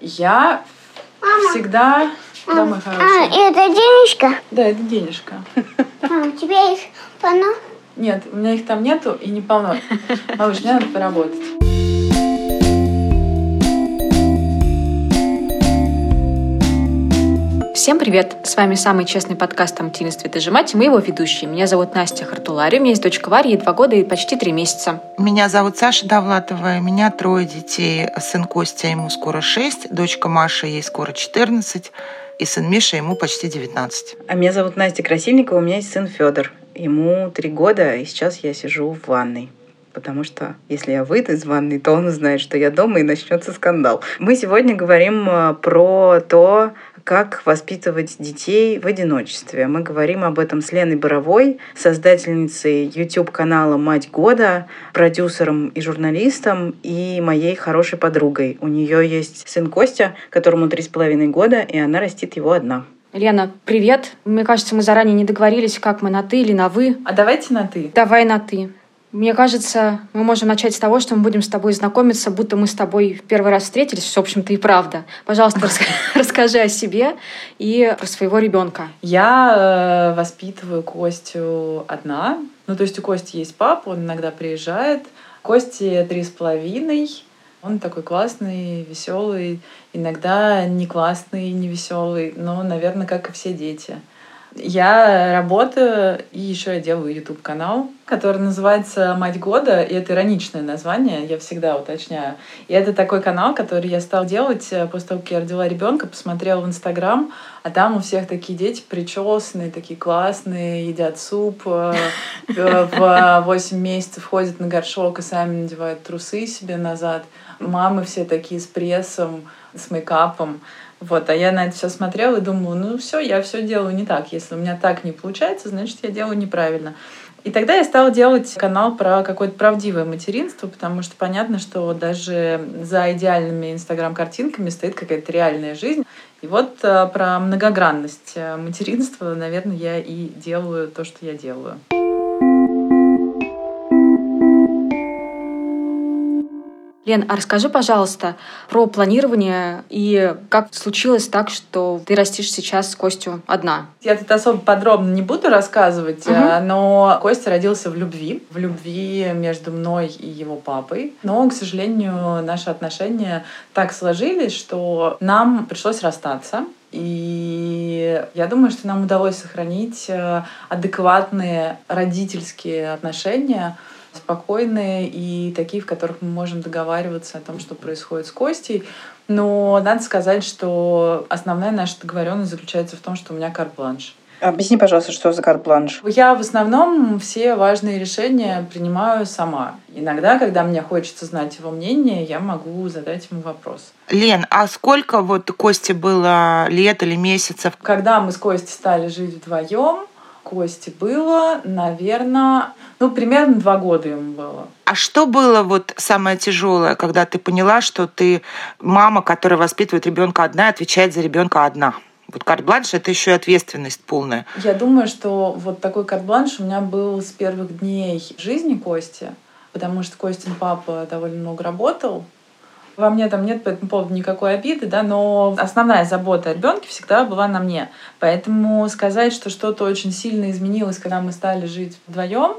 Я всегда... Да, мой А, хороший. это денежка? Да, это денежка. А, у тебя их полно? Нет, у меня их там нету и не полно. Малыш, мне надо поработать. Всем привет! С вами самый честный подкаст о материнстве «Ты же мать» и мы его ведущие. Меня зовут Настя Хартулари, у меня есть дочка Варя, ей два года и почти три месяца. Меня зовут Саша Довлатова, у меня трое детей. Сын Костя, ему скоро 6, дочка Маша, ей скоро 14, и сын Миша, ему почти 19. А меня зовут Настя Красильникова, у меня есть сын Федор. Ему три года, и сейчас я сижу в ванной. Потому что если я выйду из ванной, то он узнает, что я дома, и начнется скандал. Мы сегодня говорим э, про то, как воспитывать детей в одиночестве. Мы говорим об этом с Леной Боровой, создательницей YouTube-канала «Мать года», продюсером и журналистом, и моей хорошей подругой. У нее есть сын Костя, которому три с половиной года, и она растит его одна. Лена, привет! Мне кажется, мы заранее не договорились, как мы на «ты» или на «вы». А давайте на «ты». Давай на «ты». Мне кажется, мы можем начать с того, что мы будем с тобой знакомиться, будто мы с тобой в первый раз встретились, в общем-то и правда. Пожалуйста, расскажи о себе и про своего ребенка. Я э, воспитываю Костю одна. Ну, то есть у Кости есть папа, он иногда приезжает. Косте три с половиной. Он такой классный, веселый, иногда не классный, не веселый, но, наверное, как и все дети. Я работаю, и еще я делаю YouTube канал, который называется Мать года, и это ироничное название, я всегда уточняю. И это такой канал, который я стал делать э, после того, как я родила ребенка, посмотрела в Инстаграм, а там у всех такие дети причесанные, такие классные, едят суп, э, в 8 месяцев ходят на горшок и сами надевают трусы себе назад. Мамы все такие с прессом, с мейкапом. Вот, а я на это все смотрела и думала, ну все, я все делаю не так. Если у меня так не получается, значит, я делаю неправильно. И тогда я стала делать канал про какое-то правдивое материнство, потому что понятно, что даже за идеальными инстаграм-картинками стоит какая-то реальная жизнь. И вот э, про многогранность э, материнства, наверное, я и делаю то, что я делаю. Лен, а расскажи, пожалуйста, про планирование и как случилось так, что ты растишь сейчас Костю одна. Я тут особо подробно не буду рассказывать, э, но Костя родился в любви, в любви между мной и его папой. Но, к сожалению, наши отношения так сложились, что нам пришлось расстаться. И я думаю, что нам удалось сохранить э, адекватные родительские отношения, спокойные и такие, в которых мы можем договариваться о том, что происходит с Костей. Но надо сказать, что основная наша договоренность заключается в том, что у меня карт-бланш. Объясни, пожалуйста, что за карт-бланш? Я в основном все важные решения принимаю сама. Иногда, когда мне хочется знать его мнение, я могу задать ему вопрос. Лен, а сколько вот Косте было лет или месяцев? Когда мы с Костей стали жить вдвоем, Косте было, наверное, ну, примерно два года ему было. А что было вот самое тяжелое, когда ты поняла, что ты мама, которая воспитывает ребенка одна, отвечает за ребенка одна? Вот карт-бланш это еще и ответственность полная. Я думаю, что вот такой карт-бланш у меня был с первых дней жизни Кости, потому что Костин папа довольно много работал. Во мне там нет по этому поводу никакой обиды, да, но основная забота о ребенке всегда была на мне. Поэтому сказать, что что-то очень сильно изменилось, когда мы стали жить вдвоем,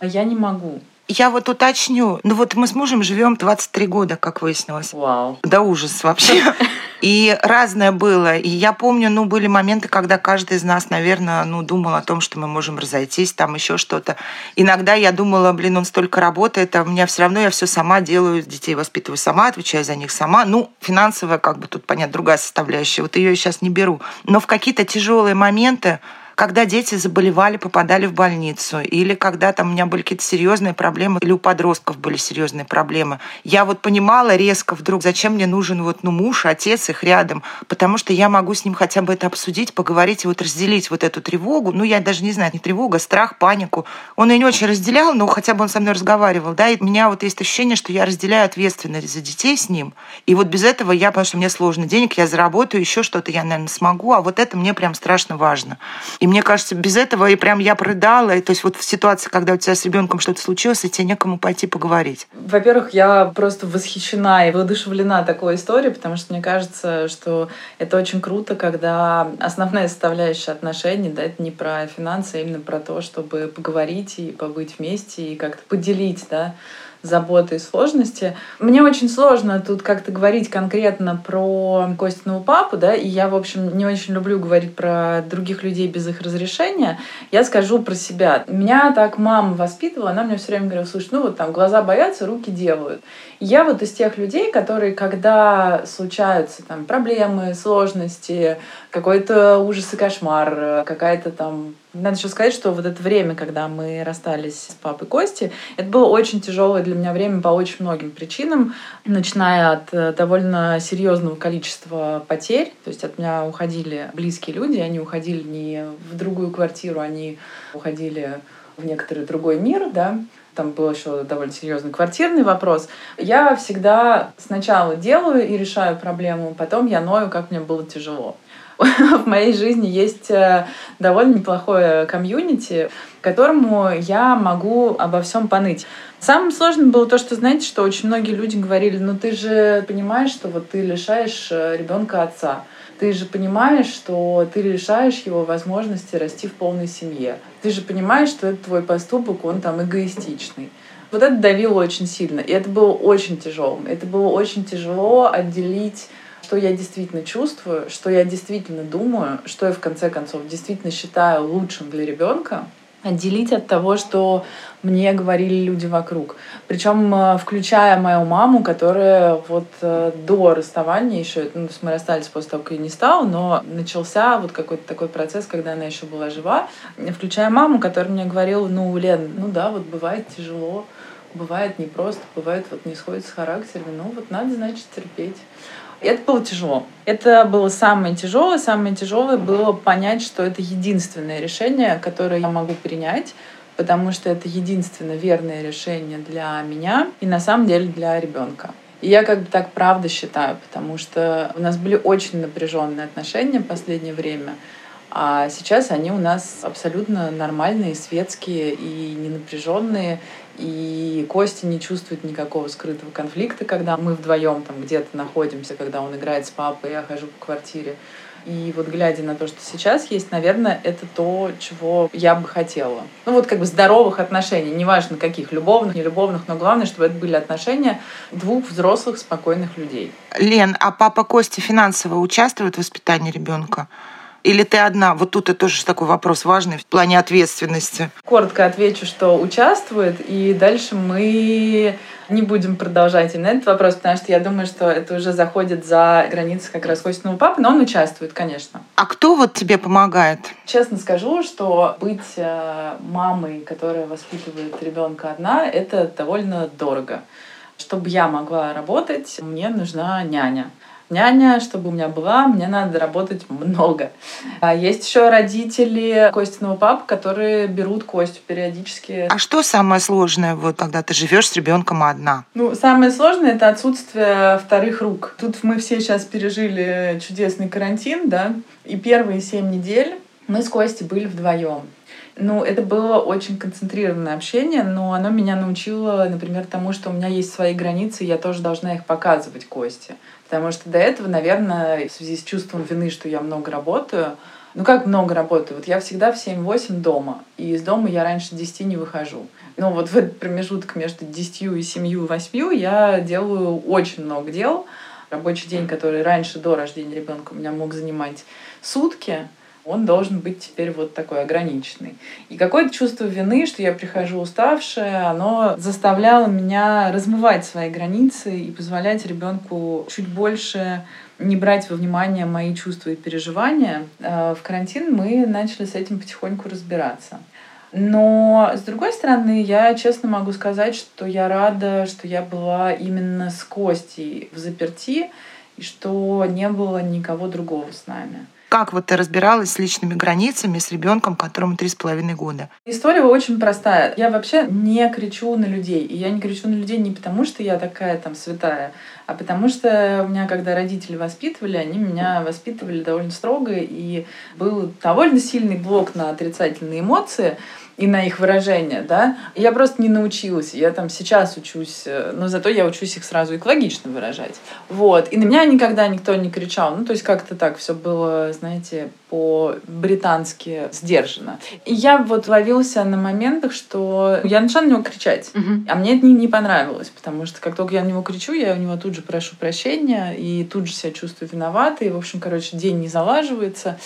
я не могу. Я вот уточню. Ну вот мы с мужем живем 23 года, как выяснилось. Вау. Да ужас вообще. И разное было. И я помню, ну, были моменты, когда каждый из нас, наверное, ну, думал о том, что мы можем разойтись, там еще что-то. Иногда я думала, блин, он столько работает, а у меня все равно я все сама делаю, детей воспитываю сама, отвечаю за них сама. Ну, финансовая, как бы тут, понятно, другая составляющая. Вот ее я сейчас не беру. Но в какие-то тяжелые моменты когда дети заболевали, попадали в больницу, или когда там у меня были какие-то серьезные проблемы, или у подростков были серьезные проблемы. Я вот понимала резко вдруг, зачем мне нужен вот ну, муж, отец их рядом, потому что я могу с ним хотя бы это обсудить, поговорить и вот разделить вот эту тревогу. Ну, я даже не знаю, не тревога, страх, панику. Он ее не очень разделял, но хотя бы он со мной разговаривал, да, и у меня вот есть ощущение, что я разделяю ответственность за детей с ним. И вот без этого я, потому что мне сложно денег, я заработаю, еще что-то я, наверное, смогу, а вот это мне прям страшно важно. И Мне кажется, без этого и прям я прыдала. И, то есть вот в ситуации, когда у тебя с ребенком что-то случилось, и тебе некому пойти поговорить. Во-первых, я просто восхищена и воодушевлена такой историей, потому что мне кажется, что это очень круто, когда основная составляющая отношений, да, это не про финансы, а именно про то, чтобы поговорить и побыть вместе и как-то поделить, да, заботы и сложности. Мне очень сложно тут как-то говорить конкретно про Костиного папу, да, и я, в общем, не очень люблю говорить про других людей без их разрешения. Я скажу про себя. Меня так мама воспитывала, она мне все время говорила, слушай, ну вот там глаза боятся, руки делают. Я вот из тех людей, которые, когда случаются там проблемы, сложности, какой-то ужас и кошмар, какая-то там надо еще сказать, что вот это время, когда мы расстались с папой Кости, это было очень тяжелое для меня время по очень многим причинам, начиная от э, довольно серьезного количества потерь. То есть от меня уходили близкие люди, они уходили не в другую квартиру, они уходили в некоторый другой мир, да, там был еще довольно серьезный квартирный вопрос. Я всегда сначала делаю и решаю проблему, потом я ною, как мне было тяжело. В моей жизни есть э, довольно неплохое комьюнити, которому я могу обо всем поныть. Самым сложным было то, что, знаете, что очень многие люди говорили, ну ты же понимаешь, что вот ты лишаешь э, ребенка отца. Ты же понимаешь, что ты лишаешь его возможности расти в полной семье. Ты же понимаешь, что это твой поступок, он там эгоистичный. Вот это давило очень сильно. И это было очень тяжело. Это было очень тяжело отделить что я действительно чувствую, что я действительно думаю, что я в конце концов действительно считаю лучшим для ребенка, отделить от того, что мне говорили люди вокруг. Причем э, включая мою маму, которая вот э, до расставания еще, ну, мы расстались после того, как я не стала, но начался вот какой-то такой процесс, когда она еще была жива, включая маму, которая мне говорила, ну, Лен, ну да, вот бывает тяжело, бывает непросто, бывает вот не сходит с характерами, ну вот надо, значит, терпеть. Это было тяжело. Это было самое тяжелое. Самое тяжелое было понять, что это единственное решение, которое я могу принять, потому что это единственное верное решение для меня и на самом деле для ребенка. И я как бы так правда считаю, потому что у нас были очень напряженные отношения в последнее время. А сейчас они у нас абсолютно нормальные, светские и не напряженные. И Костя не чувствует никакого скрытого конфликта, когда мы вдвоем там где-то находимся, когда он играет с папой, я хожу по квартире. И вот глядя на то, что сейчас есть, наверное, это то, чего я бы хотела. Ну вот как бы здоровых отношений, неважно каких, любовных, нелюбовных, но главное, чтобы это были отношения двух взрослых, спокойных людей. Лен, а папа Костя финансово участвует в воспитании ребенка? Или ты одна? Вот тут это тоже такой вопрос важный в плане ответственности. Коротко отвечу, что участвует, и дальше мы не будем продолжать и на этот вопрос, потому что я думаю, что это уже заходит за границы как раз Костиного папы, но он участвует, конечно. А кто вот тебе помогает? Честно скажу, что быть э, мамой, которая воспитывает ребенка одна, это довольно дорого. Чтобы я могла работать, мне нужна няня няня, чтобы у меня была, мне надо работать много. А есть еще родители Костиного папы, которые берут Костю периодически. А что самое сложное, вот когда ты живешь с ребенком одна? Ну, самое сложное это отсутствие вторых рук. Тут мы все сейчас пережили чудесный карантин, да, и первые семь недель мы с Костей были вдвоем. Ну, это было очень концентрированное общение, но оно меня научило, например, тому, что у меня есть свои границы, и я тоже должна их показывать Косте. Потому что до этого, наверное, в связи с чувством вины, что я много работаю, ну как много работаю? Вот я всегда в 7-8 дома, и из дома я раньше 10 не выхожу. Но вот в этот промежуток между 10 и 7-8 я делаю очень много дел. Рабочий день, который раньше, до рождения ребенка, у меня мог занимать сутки, он должен быть теперь вот такой ограниченный. И какое-то чувство вины, что я прихожу уставшая, оно заставляло меня размывать свои границы и позволять ребенку чуть больше не брать во внимание мои чувства и переживания. Э, в карантин мы начали с этим потихоньку разбираться. Но, с другой стороны, я честно могу сказать, что я рада, что я была именно с Костей в заперти, и что не было никого другого с нами. Как вот ты разбиралась с личными границами, с ребенком, которому три с половиной года? История очень простая. Я вообще не кричу на людей. И я не кричу на людей не потому, что я такая там святая, а потому что у меня, когда родители воспитывали, они меня воспитывали довольно строго, и был довольно сильный блок на отрицательные эмоции и на их выражение, да, я просто не научилась. Я там сейчас учусь, э, но зато я учусь их сразу экологично выражать. Вот. И на меня никогда никто не кричал. Ну, то есть как-то так все было, знаете, по-британски сдержанно. И я вот ловился на моментах, что я начала на него кричать. Мгм. А мне это не, не понравилось, потому что как только я на него кричу, я у него тут же прошу прощения и тут же себя чувствую виноватой. И, в общем, короче, день не залаживается.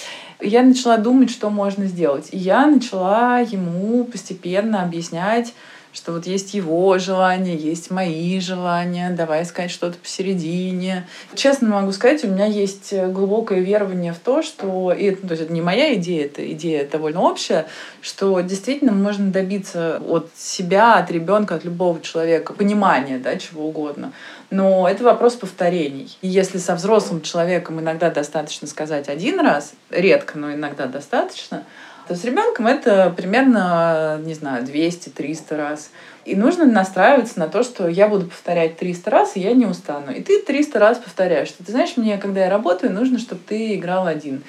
Я начала думать, что можно сделать. И я начала ему постепенно объяснять, что вот есть его желания, есть мои желания, давай искать что-то посередине. Честно могу сказать, у меня есть глубокое верование в то, что, и это, то есть это не моя идея, это идея довольно общая, что действительно можно добиться от себя, от ребенка, от любого человека понимания, да, чего угодно. Но это вопрос повторений. И если со взрослым человеком иногда достаточно сказать один раз, редко, но иногда достаточно, то с ребенком это примерно, не знаю, 200-300 раз. И нужно настраиваться на то, что я буду повторять 300 раз, и я не устану. И ты 300 раз повторяешь, что ты знаешь, мне, когда я работаю, нужно, чтобы ты играл один.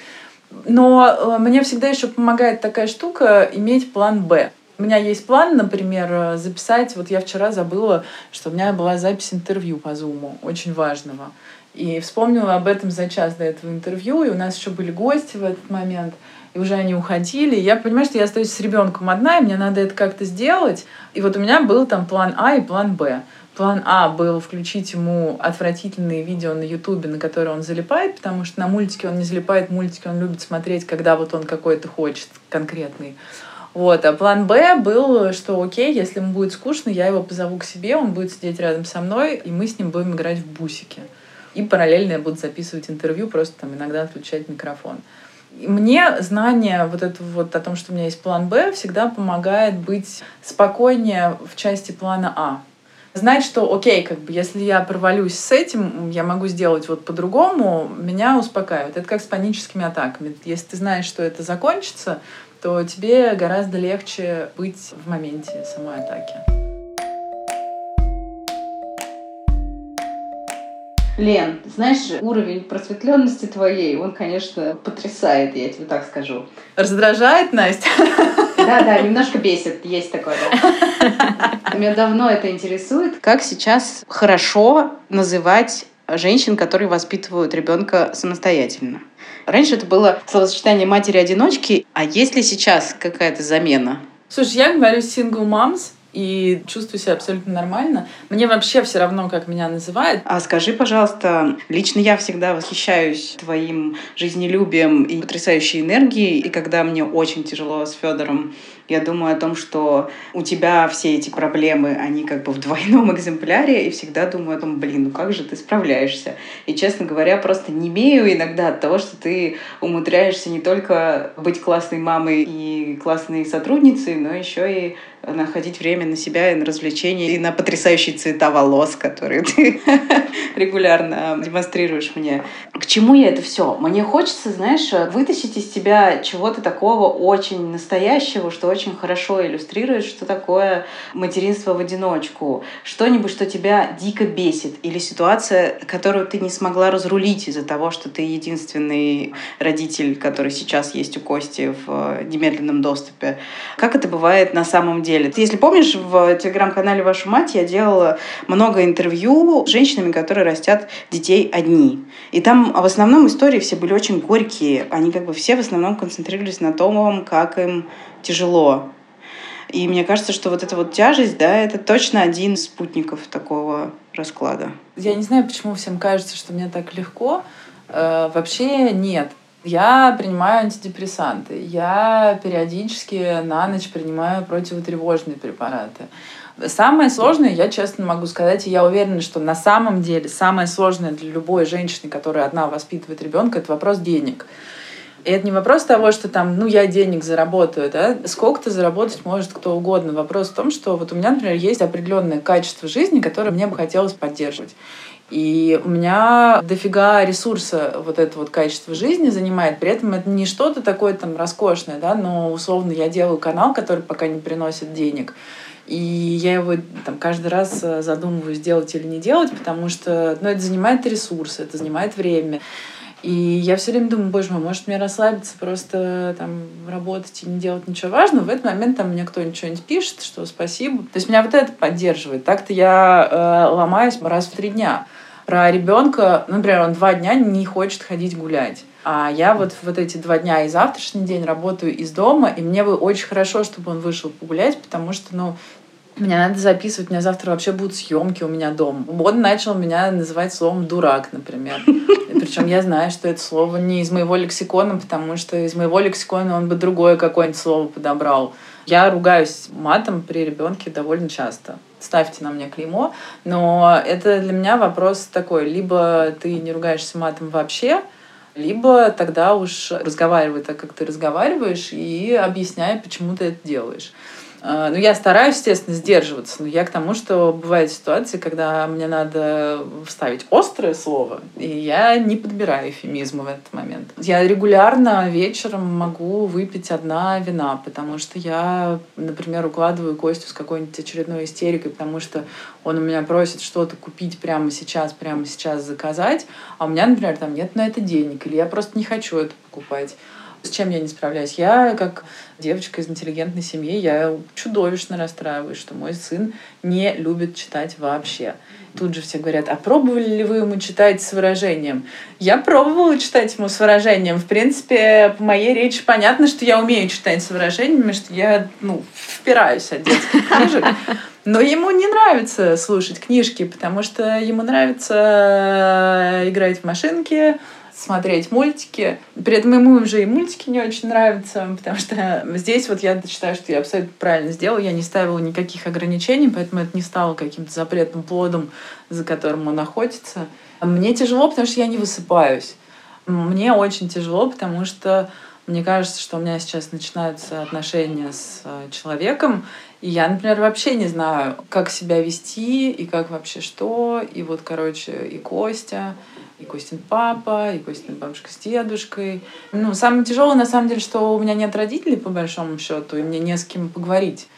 Но э, мне всегда еще помогает такая штука иметь план Б. У меня есть план, например, э, записать. Вот я вчера забыла, что у меня была запись интервью по Зуму, очень важного. И вспомнила об этом за час до этого интервью, и у нас еще были гости в этот момент, и уже они уходили. И я понимаю, что я остаюсь с ребенком одна, и мне надо это как-то сделать. И вот у меня был там план А и план Б. План А был включить ему отвратительные видео на Ютубе, на которые он залипает, потому что на мультике он не залипает, мультики он любит смотреть, когда вот он какой-то хочет конкретный. Вот. А план Б был, что окей, если ему будет скучно, я его позову к себе, он будет сидеть рядом со мной, и мы с ним будем играть в бусики. И параллельно я буду записывать интервью, просто там иногда отключать микрофон. Мне знание вот это вот о том, что у меня есть план Б, всегда помогает быть спокойнее в части плана А. Знать, что окей, как бы, если я провалюсь с этим, я могу сделать вот по-другому, меня успокаивает. Это как с паническими атаками. Если ты знаешь, что это закончится, то тебе гораздо легче быть в моменте самой атаки. Лен, знаешь, уровень просветленности твоей, он, конечно, потрясает, я тебе так скажу. Раздражает, Настя? Да, да, немножко бесит, есть такое, да. Меня давно это интересует. Как сейчас хорошо называть женщин, которые воспитывают ребенка самостоятельно? Раньше это было словосочетание матери-одиночки, а есть ли сейчас какая-то замена? Слушай, я говорю single moms, и чувствую себя абсолютно нормально. Мне вообще все равно, как меня называют. А скажи, пожалуйста, лично я всегда восхищаюсь твоим жизнелюбием и потрясающей энергией, и когда мне очень тяжело с Федором, я думаю о том, что у тебя все эти проблемы, они как бы в двойном экземпляре, и всегда думаю о том, блин, ну как же ты справляешься? И, честно говоря, просто не имею иногда от того, что ты умудряешься не только быть классной мамой и классной сотрудницей, но еще и находить время на себя и на развлечения, и на потрясающие цвета волос, которые ты регулярно демонстрируешь мне. К чему я это все? Мне хочется, знаешь, вытащить из тебя чего-то такого очень настоящего, что очень хорошо иллюстрирует, что такое материнство в одиночку. Что-нибудь, что тебя дико бесит. Или ситуация, которую ты не смогла разрулить из-за того, что ты единственный родитель, который сейчас есть у Кости в немедленном доступе. Как это бывает на самом деле? Ты, если помнишь, в телеграм-канале «Вашу мать» я делала много интервью с женщинами, которые растят детей одни. И там в основном истории все были очень горькие. Они как бы все в основном концентрировались на том, как им тяжело. И мне кажется, что вот эта вот тяжесть, да, это точно один из спутников такого расклада. Я не знаю, почему всем кажется, что мне так легко. Э, вообще нет. Я принимаю антидепрессанты. Я периодически на ночь принимаю противотревожные препараты. Самое сложное, я честно могу сказать, и я уверена, что на самом деле самое сложное для любой женщины, которая одна воспитывает ребенка, это вопрос денег. И это не вопрос того, что там, ну, я денег заработаю, да, сколько-то заработать может кто угодно. Вопрос в том, что вот у меня, например, есть определенное качество жизни, которое мне бы хотелось поддерживать. И у меня дофига ресурса вот это вот качество жизни занимает. При этом это не что-то такое там роскошное, да, но условно я делаю канал, который пока не приносит денег. И я его там каждый раз э, задумываюсь, делать или не делать, потому что ну, это занимает ресурсы, это занимает время. И я все время думаю, боже мой, может мне расслабиться, просто там работать и не делать ничего важного. В этот момент там мне кто-нибудь что-нибудь пишет, что спасибо. То есть меня вот это поддерживает. Так-то я э, ломаюсь раз в три дня. Про ребенка, например, он два дня не хочет ходить гулять. А я вот вот эти два дня и завтрашний день работаю из дома, и мне бы очень хорошо, чтобы он вышел погулять, потому что, ну, мне надо записывать, у меня завтра вообще будут съемки у меня дома. Он начал меня называть словом дурак, например. Причем я знаю, что это слово не из моего лексикона, потому что из моего лексикона он бы другое какое-нибудь слово подобрал. Я ругаюсь матом при ребенке довольно часто. Ставьте на мне клеймо. Но это для меня вопрос такой. Либо ты не ругаешься матом вообще, либо тогда уж разговаривай так, как ты разговариваешь, и объясняй, почему ты это делаешь. А, ну, я стараюсь, естественно, сдерживаться, но я к тому, что бывают ситуации, когда мне надо вставить острое слово, и я не подбираю эфемизмы в этот момент. Я регулярно вечером могу выпить одна вина, потому что я, например, укладываю Костю с какой-нибудь очередной истерикой, потому что он у меня просит что-то купить прямо сейчас, прямо сейчас заказать, а у меня, например, там нет на это денег, или я просто не хочу это покупать. С чем я не справляюсь? Я, как девочка из интеллигентной семьи, я чудовищно расстраиваюсь, что мой сын не любит читать вообще. Тут же все говорят, а пробовали ли вы ему читать с выражением? Я пробовала читать ему с выражением. В принципе, по моей речи понятно, что я умею читать с выражениями, что я ну, впираюсь от детских книжек. Но ему не нравится слушать книжки, потому что ему нравится играть в машинки, смотреть мультики. При этом ему уже и мультики не очень нравятся, потому что здесь вот я считаю, что я абсолютно правильно сделала. Я не ставила никаких ограничений, поэтому это не стало каким-то запретным плодом, за которым он охотится. Мне тяжело, потому что я не высыпаюсь. Мне очень тяжело, потому что мне кажется, что у меня сейчас начинаются отношения с э, человеком, и я, например, вообще не знаю, как себя вести и как вообще что. И вот, короче, и Костя, и Костин папа, и Костин бабушка с дедушкой. Ну, самое тяжелое, на самом деле, что у меня нет родителей, по большому счету, и мне не с кем поговорить.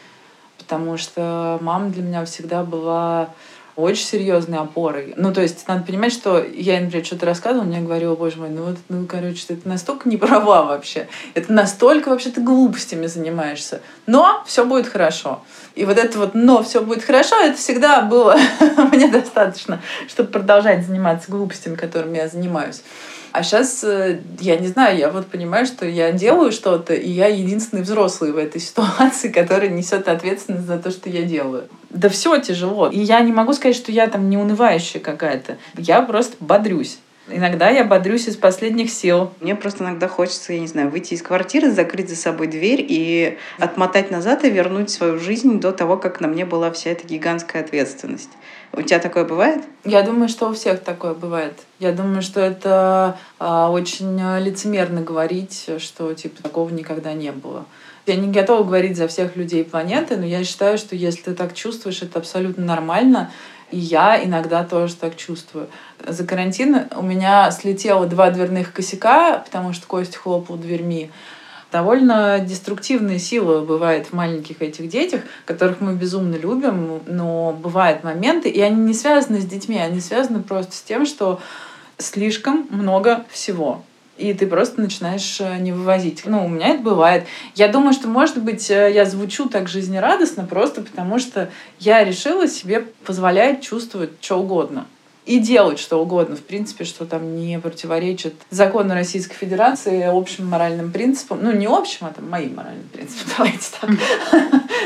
Потому что мама для меня всегда была очень серьезной опорой. Ну, то есть, надо понимать, что я, например, что-то рассказывала, мне говорила, боже мой, ну вот, ну, короче, ты настолько не права вообще. Это настолько вообще ты глупостями занимаешься. Но все будет хорошо. И вот это вот «но все будет хорошо» это всегда было мне достаточно, чтобы продолжать заниматься глупостями, которыми я занимаюсь. А сейчас, э, я не знаю, я вот понимаю, что я делаю что-то, и я единственный взрослый в этой ситуации, который несет ответственность за то, что я делаю. Да все тяжело. И я не могу сказать, что я там неунывающая какая-то. Я просто бодрюсь. Иногда я бодрюсь из последних сил. Мне просто иногда хочется, я не знаю, выйти из квартиры, закрыть за собой дверь и отмотать назад и вернуть свою жизнь до того, как на мне была вся эта гигантская ответственность. У тебя такое бывает? Я думаю, что у всех такое бывает. Я думаю, что это а, очень лицемерно говорить, что типа такого никогда не было. Я не готова говорить за всех людей планеты, но я считаю, что если ты так чувствуешь, это абсолютно нормально. И я иногда тоже так чувствую. За карантин у меня слетело два дверных косяка, потому что Костя хлопал дверьми. Довольно деструктивная сила бывает в маленьких этих детях, которых мы безумно любим, но бывают моменты, и они не связаны с детьми, они связаны просто с тем, что слишком много всего и ты просто начинаешь э, не вывозить. Ну, у меня это бывает. Я думаю, что, может быть, э, я звучу так жизнерадостно просто потому, что я решила себе позволять чувствовать что угодно и делать что угодно, в принципе, что там не противоречит закону Российской Федерации, общим моральным принципам. Ну, не общим, а там моим моральным принципам, давайте так.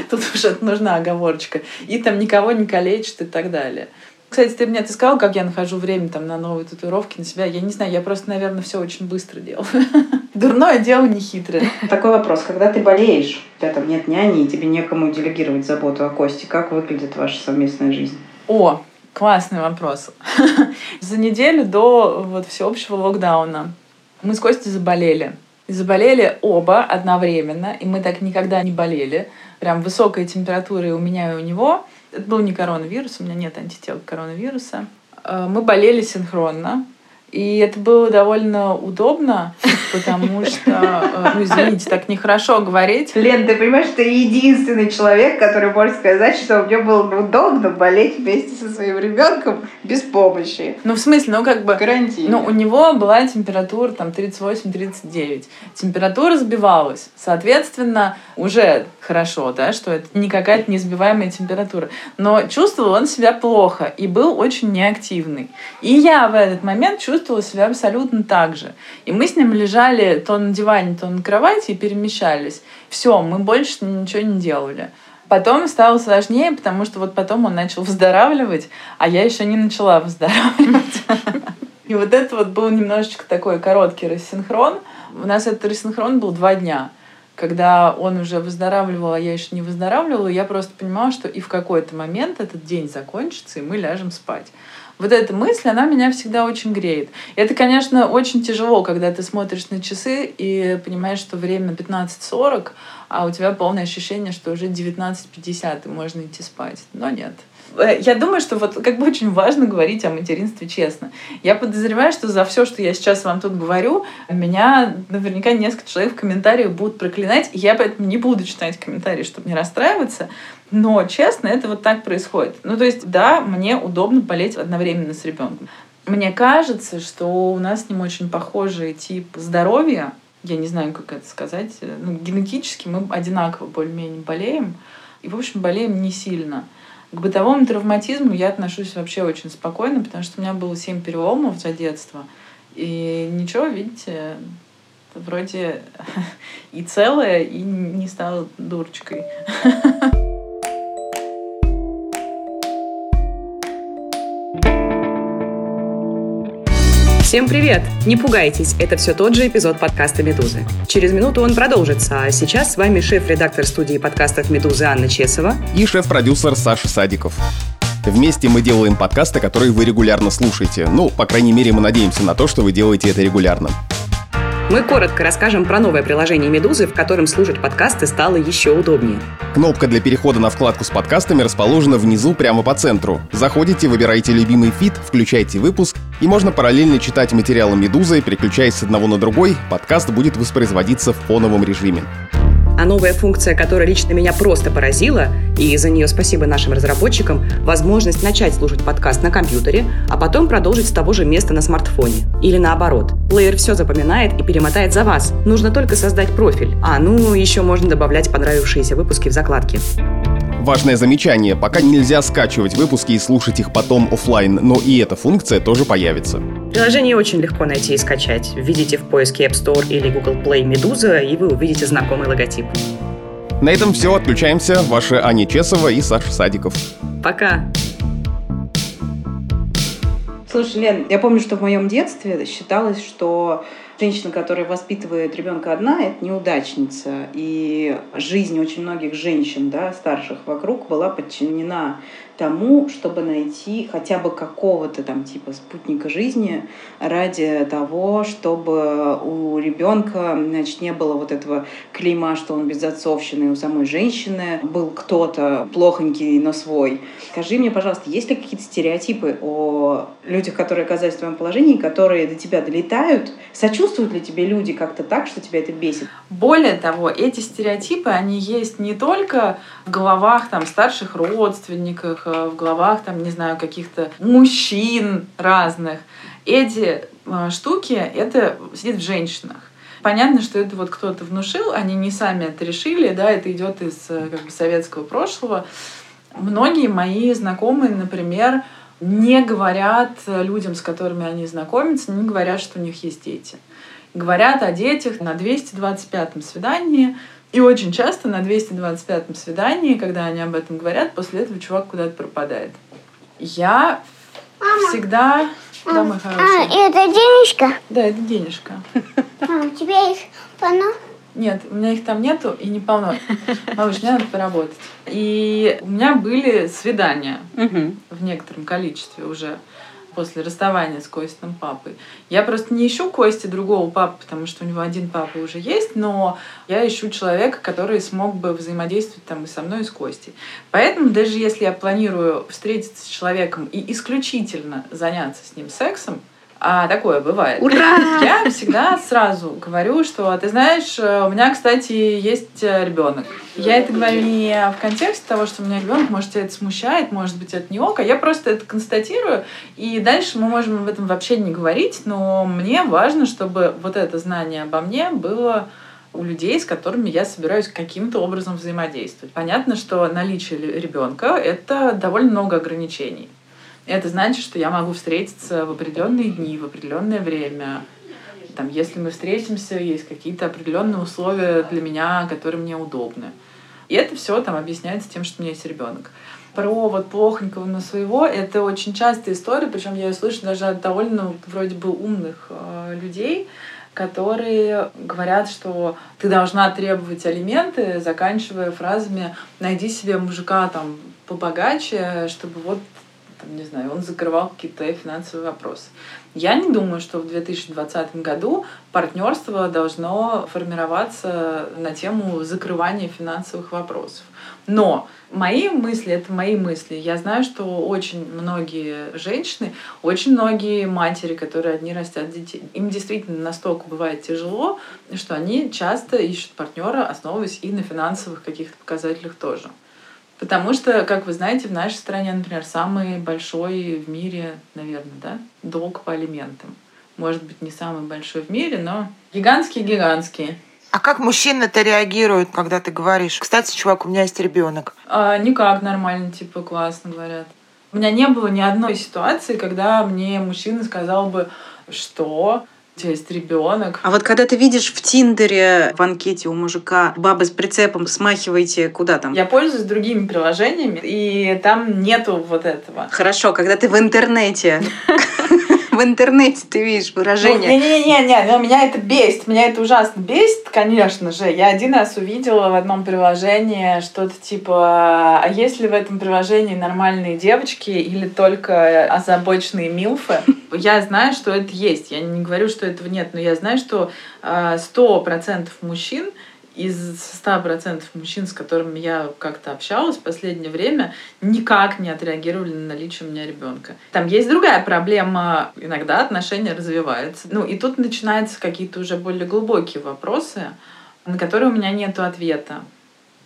Тут уже нужна оговорочка. И там никого не калечит и так далее. Кстати, ты мне ты сказал, как я нахожу время там на новые татуировки на себя. Я не знаю, я просто, наверное, все очень быстро делаю. Дурное дело не хитрое. Такой вопрос. Когда ты болеешь, у тебя там нет няни, и тебе некому делегировать заботу о Косте, как выглядит ваша совместная жизнь? О, классный вопрос. За неделю до вот всеобщего локдауна мы с Костей заболели. И заболели оба одновременно, и мы так никогда не болели. Прям высокая температура и у меня, и у него — это был не коронавирус, у меня нет антител коронавируса. э, мы болели синхронно. И это было довольно удобно, потому что, э, ну, извините, так нехорошо говорить. Лен, ты понимаешь, ты единственный человек, который может сказать, что мне было удобно болеть вместе со своим ребенком без помощи. Ну, в смысле, ну, как бы... Карантин. Ну, у него была температура там 38-39. Температура сбивалась. Соответственно, уже хорошо, да, что это не какая-то неизбиваемая температура. Но чувствовал он себя плохо и был очень неактивный. И я в этот момент чувствовала себя абсолютно так же. И мы с ним лежали то на диване, то на кровати и перемещались. Все, мы больше ничего не делали. Потом стало сложнее, потому что вот потом он начал выздоравливать, а я еще не начала выздоравливать. И вот это вот был немножечко такой короткий рассинхрон. У нас этот рассинхрон был два дня. Когда он уже выздоравливал, а я еще не выздоравливала, я просто понимала, что и в какой-то момент этот день закончится, и мы ляжем спать. Вот эта мысль, она меня всегда очень греет. Это, конечно, очень тяжело, когда ты смотришь на часы и понимаешь, что время 15.40, а у тебя полное ощущение, что уже 19.50 и можно идти спать. Но нет. Э, я думаю, что вот как бы очень важно говорить о материнстве честно. Я подозреваю, что за все, что я сейчас вам тут говорю, меня наверняка несколько человек в комментариях будут проклинать. Я поэтому не буду читать комментарии, чтобы не расстраиваться. Но, честно, это вот так происходит. Ну, то есть, да, мне удобно болеть одновременно с ребенком. Мне кажется, что у нас с ним очень похожий тип здоровья. Я не знаю, как это сказать. Ну, генетически мы одинаково более-менее болеем. И, в общем, болеем не сильно. К бытовому травматизму я отношусь вообще очень спокойно, потому что у меня было семь переломов за детство. И ничего, видите, вроде и целое, и не стала дурочкой. Всем привет! Не пугайтесь, это все тот же эпизод подкаста «Медузы». Через минуту он продолжится, а сейчас с вами шеф-редактор студии подкастов «Медузы» Анна Чесова и шеф-продюсер Саша Садиков. Вместе мы делаем подкасты, которые вы регулярно слушаете. Ну, по крайней мере, мы надеемся на то, что вы делаете это регулярно. Мы коротко расскажем про новое приложение «Медузы», в котором слушать подкасты стало еще удобнее. Кнопка для перехода на вкладку с подкастами расположена внизу прямо по центру. Заходите, выбираете любимый фид, включайте выпуск, и можно параллельно читать материалы «Медузы», переключаясь с одного на другой, подкаст будет воспроизводиться в фоновом режиме. А новая функция, которая лично меня просто поразила, и за нее спасибо нашим разработчикам, возможность начать слушать подкаст на компьютере, а потом продолжить с того же места на смартфоне. Или наоборот. Плеер все запоминает и перемотает за вас. Нужно только создать профиль. А, ну, еще можно добавлять понравившиеся выпуски в закладки. Важное замечание, пока нельзя скачивать выпуски и слушать их потом офлайн, но и эта функция тоже появится. Приложение очень легко найти и скачать. Введите в поиске App Store или Google Play «Медуза», и вы увидите знакомый логотип. На этом все. Отключаемся. Ваши Аня Чесова и Саша Садиков. Пока. Слушай, Лен, я помню, что в моем детстве считалось, что женщина, которая воспитывает ребенка одна, это неудачница. И жизнь очень многих женщин, да, старших вокруг была подчинена тому, чтобы найти хотя бы какого-то там типа спутника жизни ради того, чтобы у ребенка значит, не было вот этого клейма, что он безотцовщины, у самой женщины был кто-то плохонький, но свой. Скажи мне, пожалуйста, есть ли какие-то стереотипы о людях, которые оказались в твоем положении, которые до тебя долетают? Сочувствуют ли тебе люди как-то так, что тебя это бесит? Более того, эти стереотипы, они есть не только в головах там старших родственников, в головах, там, не знаю, каких-то мужчин разных. Эти э, штуки, это сидит в женщинах. Понятно, что это вот кто-то внушил, они не сами это решили, да, это идет из э, как бы, советского прошлого. Многие мои знакомые, например, не говорят людям, с которыми они знакомятся, не говорят, что у них есть дети. Говорят о детях на 225-м свидании, и очень часто на 225-м свидании, когда они об этом говорят, после этого чувак куда-то пропадает. Я Мама. всегда... Да, мой хороший. А, это денежка? Да, это денежка. А, у тебя их полно? Нет, у меня их там нету и не полно. Малыш, мне надо поработать. И у меня были свидания угу. в некотором количестве уже после расставания с Костиным папой. Я просто не ищу Кости другого папы, потому что у него один папа уже есть, но я ищу человека, который смог бы взаимодействовать там и со мной, и с Костей. Поэтому даже если я планирую встретиться с человеком и исключительно заняться с ним сексом, а такое бывает. Ура! Я всегда сразу говорю, что ты знаешь, э, у меня, кстати, есть э, ребенок. Я это говорю не в контексте того, что у меня ребенок, может, тебя это смущает, может быть, это не ок, а я просто это констатирую, и дальше мы можем об этом вообще не говорить, но мне важно, чтобы вот это знание обо мне было у людей, с которыми я собираюсь каким-то образом взаимодействовать. Понятно, что наличие ребенка — это довольно много ограничений. Это значит, что я могу встретиться в определенные дни, в определенное время. Там, если мы встретимся, есть какие-то определенные условия для меня, которые мне удобны. И это все там объясняется тем, что у меня есть ребенок. Про вот плохонького на своего это очень частая история, причем я ее слышу даже от довольно вроде бы умных э, людей, которые говорят, что ты должна требовать алименты, заканчивая фразами «найди себе мужика там побогаче, чтобы вот там, не знаю, он закрывал какие-то финансовые вопросы. Я не думаю, что в 2020 году партнерство должно формироваться на тему закрывания финансовых вопросов. Но мои мысли — это мои мысли. Я знаю, что очень многие женщины, очень многие матери, которые одни растят детей, им действительно настолько бывает тяжело, что они часто ищут партнера, основываясь и на финансовых каких-то показателях тоже. Потому что, как вы знаете, в нашей стране, например, самый большой в мире, наверное, да, долг по алиментам. Может быть, не самый большой в мире, но гигантский-гигантский. А как мужчины-то реагируют, когда ты говоришь? Кстати, чувак, у меня есть ребенок. А, никак нормально, типа, классно говорят. У меня не было ни одной ситуации, когда мне мужчина сказал бы, что у тебя есть ребенок. А вот когда ты видишь в Тиндере в анкете у мужика баба с прицепом, смахиваете куда там? Я пользуюсь другими приложениями, и там нету вот этого. Хорошо, когда ты в интернете в интернете ты видишь выражение. Не-не-не, но меня это бесит, меня это ужасно бесит, конечно же. Я один раз увидела в одном приложении что-то типа, а есть ли в этом приложении нормальные девочки или только озабоченные милфы? Я знаю, что это есть. Я не говорю, что этого нет, но я знаю, что а, сто процентов мужчин из 100% мужчин, с которыми я как-то общалась в последнее время, никак не отреагировали на наличие у меня ребенка. Там есть другая проблема. Иногда отношения развиваются. Ну, и тут начинаются какие-то уже более глубокие вопросы, на которые у меня нет ответа.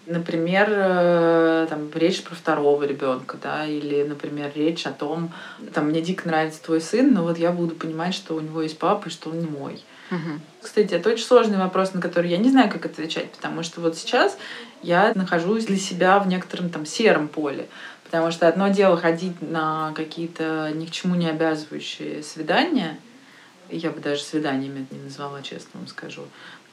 Например, э, там, речь про второго ребенка, да, или, например, речь о том, там, мне дико нравится твой сын, но вот я буду понимать, что у него есть папа и что он не мой. Мгм. Кстати, это очень сложный вопрос, на который я не знаю, как отвечать, потому что вот сейчас я нахожусь для себя в некотором там сером поле. Потому что одно дело ходить на какие-то ни к чему не обязывающие свидания, я бы даже свиданиями это не назвала, честно вам скажу.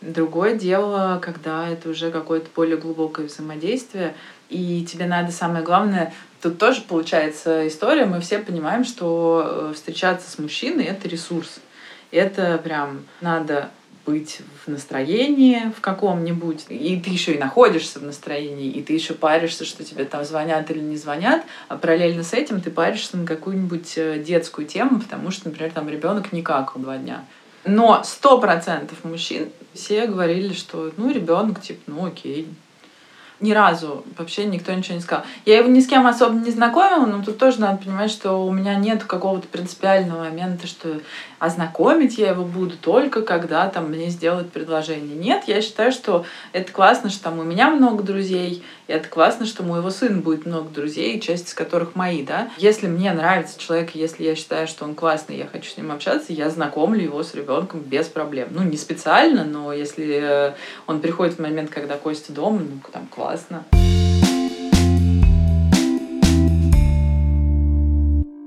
Другое дело, когда это уже какое-то более глубокое взаимодействие, и тебе надо самое главное, тут тоже получается история, мы все понимаем, что э, встречаться с мужчиной — это ресурс. Это прям надо быть в настроении в каком-нибудь, и ты еще и находишься в настроении, и ты еще паришься, что тебе там звонят или не звонят, а параллельно с этим ты паришься на какую-нибудь э, детскую тему, потому что, например, там ребенок не какал два дня. Но сто процентов мужчин все говорили, что ну ребенок типа ну окей. Ни разу вообще никто ничего не сказал. Я его ни с кем особо не знакомила, но тут тоже надо понимать, что у меня нет какого-то принципиального момента, что ознакомить я его буду только когда там мне сделают предложение. Нет, я считаю, что это классно, что там у меня много друзей, и это классно, что у моего сына будет много друзей, часть из которых мои, да. Если мне нравится человек, если я считаю, что он классный, я хочу с ним общаться, я знакомлю его с ребенком без проблем. Ну, не специально, но если э, он приходит в момент, когда Костя дома, ну, там классно.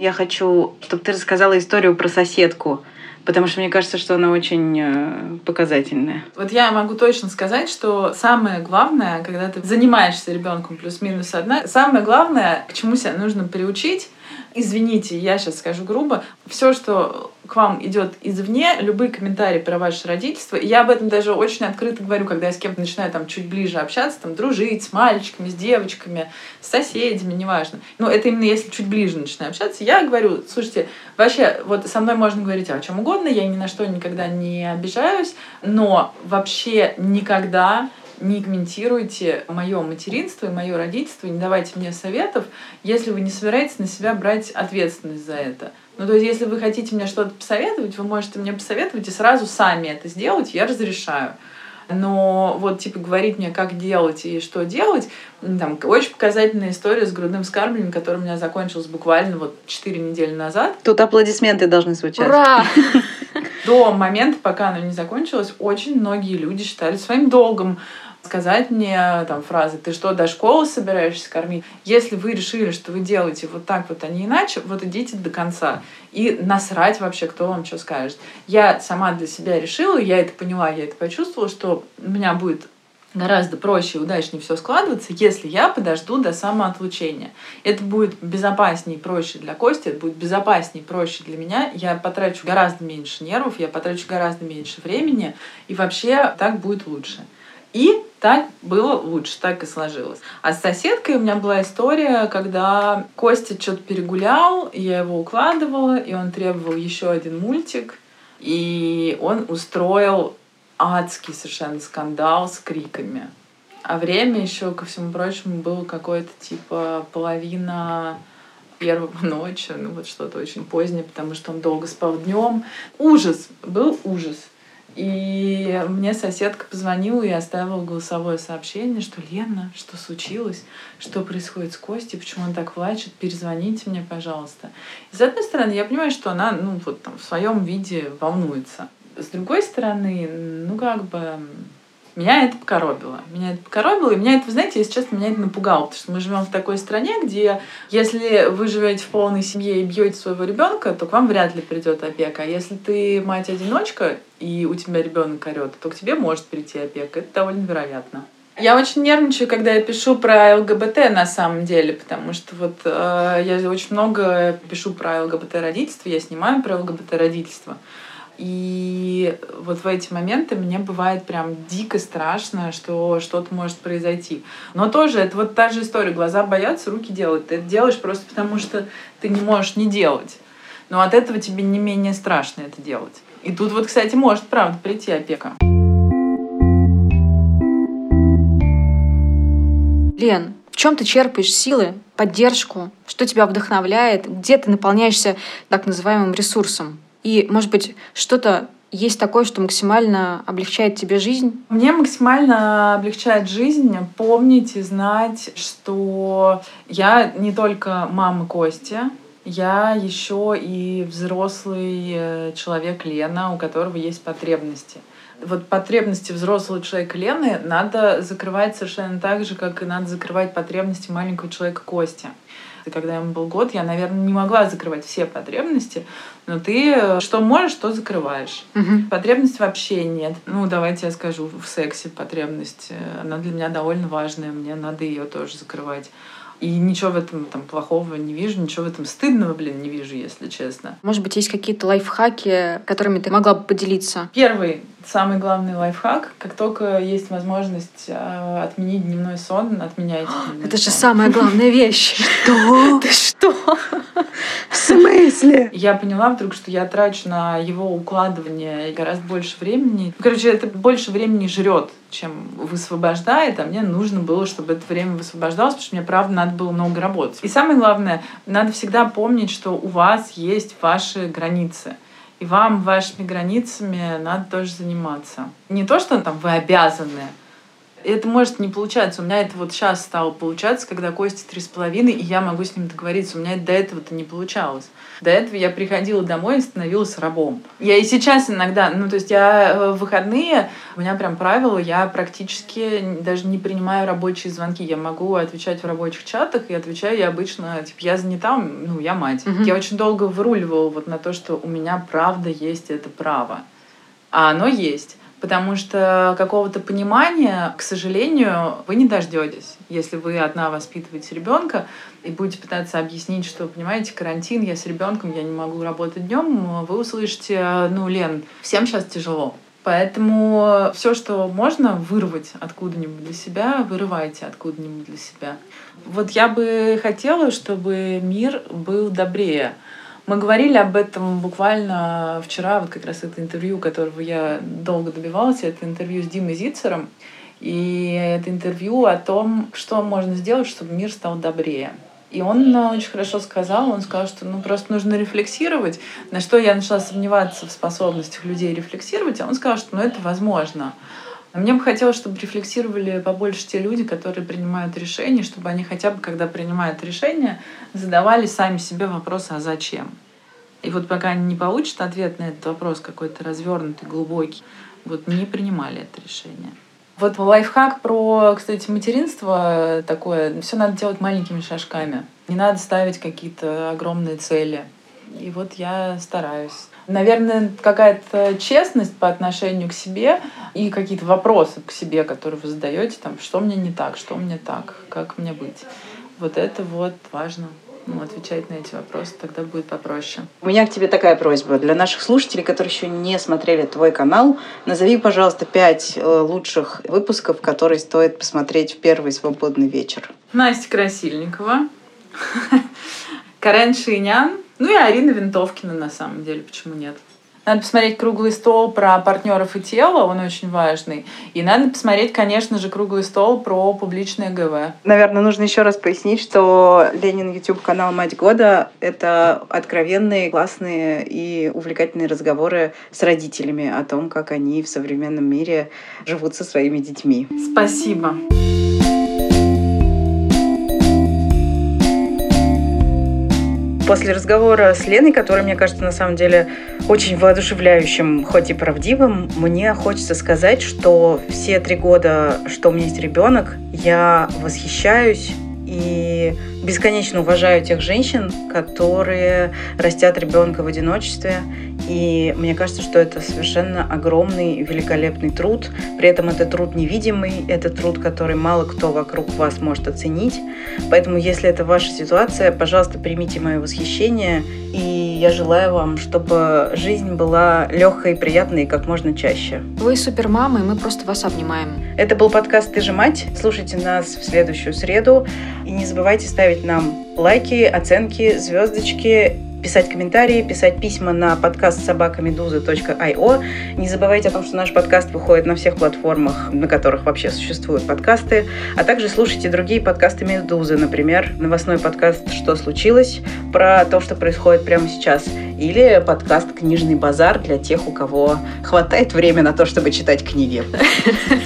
Я хочу, чтобы ты рассказала историю про соседку, потому что мне кажется, что она очень э, показательная. Вот я могу точно сказать, что самое главное, когда ты занимаешься ребенком плюс-минус одна, самое главное, к чему себя нужно приучить, Извините, я сейчас скажу грубо. Все, что к вам идет извне, любые комментарии про ваше родительство, я об этом даже очень открыто говорю, когда я с кем-то начинаю там чуть ближе общаться, там дружить с мальчиками, с девочками, с соседями, неважно. Но это именно если чуть ближе начинаю общаться, я говорю, слушайте, вообще, вот со мной можно говорить о чем угодно, я ни на что никогда не обижаюсь, но вообще никогда не комментируйте мое материнство и мое родительство, не давайте мне советов, если вы не собираетесь на себя брать ответственность за это. Ну, то есть, если вы хотите мне что-то посоветовать, вы можете мне посоветовать и сразу сами это сделать, я разрешаю. Но вот, типа, говорить мне, как делать и что делать, там, очень показательная история с грудным вскармливанием, которая у меня закончилась буквально вот 4 недели назад. Тут аплодисменты должны звучать. Ура! До момента, пока оно не закончилось, очень многие люди считали своим долгом сказать мне там фразы «ты что, до школы собираешься кормить?» Если вы решили, что вы делаете вот так вот, а не иначе, вот идите до конца. И насрать вообще, кто вам что скажет. Я сама для себя решила, я это поняла, я это почувствовала, что у меня будет гораздо проще и удачнее все складываться, если я подожду до самоотлучения. Это будет безопаснее и проще для Кости, это будет безопаснее и проще для меня. Я потрачу гораздо меньше нервов, я потрачу гораздо меньше времени, и вообще так будет лучше. И так было лучше, так и сложилось. А с соседкой у меня была история, когда Костя что-то перегулял, я его укладывала, и он требовал еще один мультик, и он устроил адский совершенно скандал с криками. А время еще, ко всему прочему, было какое-то типа половина первого ночи, ну вот что-то очень позднее, потому что он долго спал днем. Ужас, был ужас. И мне соседка позвонила и оставила голосовое сообщение, что Лена, что случилось, что происходит с Костей, почему он так плачет, перезвоните мне, пожалуйста. И с одной стороны, я понимаю, что она, ну, вот там в своем виде волнуется. С другой стороны, ну, как бы, меня это покоробило. Меня это покоробило, и меня это, знаете, если честно, меня это напугало, потому что мы живем в такой стране, где если вы живете в полной семье и бьете своего ребенка, то к вам вряд ли придет опека. А если ты мать-одиночка, и у тебя ребенок орет, то к тебе может прийти опека. Это довольно вероятно. Я очень нервничаю, когда я пишу про ЛГБТ на самом деле, потому что вот э, я очень много пишу про ЛГБТ родительство, я снимаю про ЛГБТ родительство. И вот в эти моменты мне бывает прям дико страшно, что что-то может произойти. Но тоже это вот та же история. Глаза боятся, руки делают. Ты это делаешь просто потому, что ты не можешь не делать. Но от этого тебе не менее страшно это делать. И тут вот, кстати, может, правда, прийти опека. Лен, в чем ты черпаешь силы, поддержку, что тебя вдохновляет, где ты наполняешься так называемым ресурсом? И, может быть, что-то есть такое, что максимально облегчает тебе жизнь? Мне максимально облегчает жизнь помнить и знать, что я не только мама Кости, я еще и взрослый э, человек Лена, у которого есть потребности. Вот потребности взрослого человека Лены надо закрывать совершенно так же, как и надо закрывать потребности маленького человека Кости. И когда ему был год, я, наверное, не могла закрывать все потребности, но ты э, что можешь, то закрываешь. Мгм. Потребность вообще нет. Ну, давайте я скажу, в сексе потребность, э, она для меня довольно важная, мне надо ее тоже закрывать. И ничего в этом там плохого не вижу, ничего в этом стыдного, блин, не вижу, если честно. Может быть, есть какие-то лайфхаки, которыми ты могла бы поделиться? Первый, самый главный лайфхак, как только есть возможность э, отменить дневной сон, отменяйте дневной Это же сон. самая главная вещь. Что? Ты что? В смысле? Я поняла вдруг, что я трачу на его укладывание гораздо больше времени. Короче, это больше времени жрет, чем высвобождает, а мне нужно было, чтобы это время высвобождалось, потому что мне, правда, надо было много работать. И самое главное, надо всегда помнить, что у вас есть ваши границы. И вам вашими границами надо тоже заниматься. Не то, что там вы обязаны, это может не получаться. У меня это вот сейчас стало получаться, когда Костя три с половиной, и я могу с ним договориться. У меня до этого-то не получалось. До этого я приходила домой и становилась рабом. Я и сейчас иногда, ну то есть я э, в выходные, у меня прям правило, я практически даже не принимаю рабочие звонки. Я могу отвечать в рабочих чатах, и отвечаю я обычно, типа, я занята, ну, я мать. Мгм. Я очень долго выруливала вот на то, что у меня правда есть это право. А оно есть. Потому что какого-то понимания, к сожалению, вы не дождетесь. Если вы одна воспитываете ребенка и будете пытаться объяснить, что, понимаете, карантин, я с ребенком, я не могу работать днем, вы услышите, ну, Лен, всем сейчас тяжело. Поэтому все, что можно вырвать откуда-нибудь для себя, вырывайте откуда-нибудь для себя. Вот я бы хотела, чтобы мир был добрее. Мы говорили об этом буквально вчера, вот как раз это интервью, которого я долго добивалась, это интервью с Димой Зицером. И это интервью о том, что можно сделать, чтобы мир стал добрее. И он очень хорошо сказал, он сказал, что ну, просто нужно рефлексировать, на что я начала сомневаться в способностях людей рефлексировать, а он сказал, что ну, это возможно. Мне бы хотелось, чтобы рефлексировали побольше те люди, которые принимают решения, чтобы они хотя бы, когда принимают решения, задавали сами себе вопросы, а зачем? И вот пока они не получат ответ на этот вопрос какой-то развернутый, глубокий, вот не принимали это решение. Вот лайфхак про, кстати, материнство такое. Все надо делать маленькими шажками. Не надо ставить какие-то огромные цели. И вот я стараюсь. Наверное, какая-то честность по отношению к себе и какие-то вопросы к себе, которые вы задаете, там, что мне не так, что мне так, как мне быть. Вот это вот важно ну, отвечать на эти вопросы, тогда будет попроще. У меня к тебе такая просьба. Для наших слушателей, которые еще не смотрели твой канал, назови, пожалуйста, пять э, лучших выпусков, которые стоит посмотреть в первый свободный вечер. Настя Красильникова, Карен Шинян, ну и Арина Винтовкина, на самом деле, почему нет. Надо посмотреть круглый стол про партнеров и тело, он очень важный. И надо посмотреть, конечно же, круглый стол про публичное ГВ. Наверное, нужно еще раз пояснить, что Ленин YouTube канал Мать года это откровенные, классные и увлекательные разговоры с родителями о том, как они в современном мире живут со своими детьми. Спасибо. После разговора с Леной, который, мне кажется, на самом деле очень воодушевляющим, хоть и правдивым, мне хочется сказать, что все три года, что у меня есть ребенок, я восхищаюсь и бесконечно уважаю тех женщин, которые растят ребенка в одиночестве и мне кажется, что это совершенно огромный, великолепный труд. При этом это труд невидимый, это труд, который мало кто вокруг вас может оценить. Поэтому, если это ваша ситуация, пожалуйста, примите мое восхищение. И я желаю вам, чтобы жизнь была легкой и приятной как можно чаще. Вы супермамы, мы просто вас обнимаем. Это был подкаст «Ты же мать». Слушайте нас в следующую среду. И не забывайте ставить нам лайки, оценки, звездочки писать комментарии, писать письма на подкаст собакамедуза.io. Не забывайте о том, что наш подкаст выходит на всех платформах, на которых вообще существуют подкасты, а также слушайте другие подкасты Медузы, например, новостной подкаст «Что случилось?» про то, что происходит прямо сейчас, или подкаст «Книжный базар» для тех, у кого хватает времени на то, чтобы читать книги.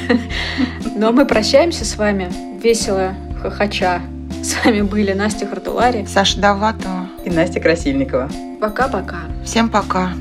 Но мы прощаемся с вами весело, хохоча. С вами были Настя Хартулари, Саша Даватова и Настя Красильникова. Пока-пока. Всем пока.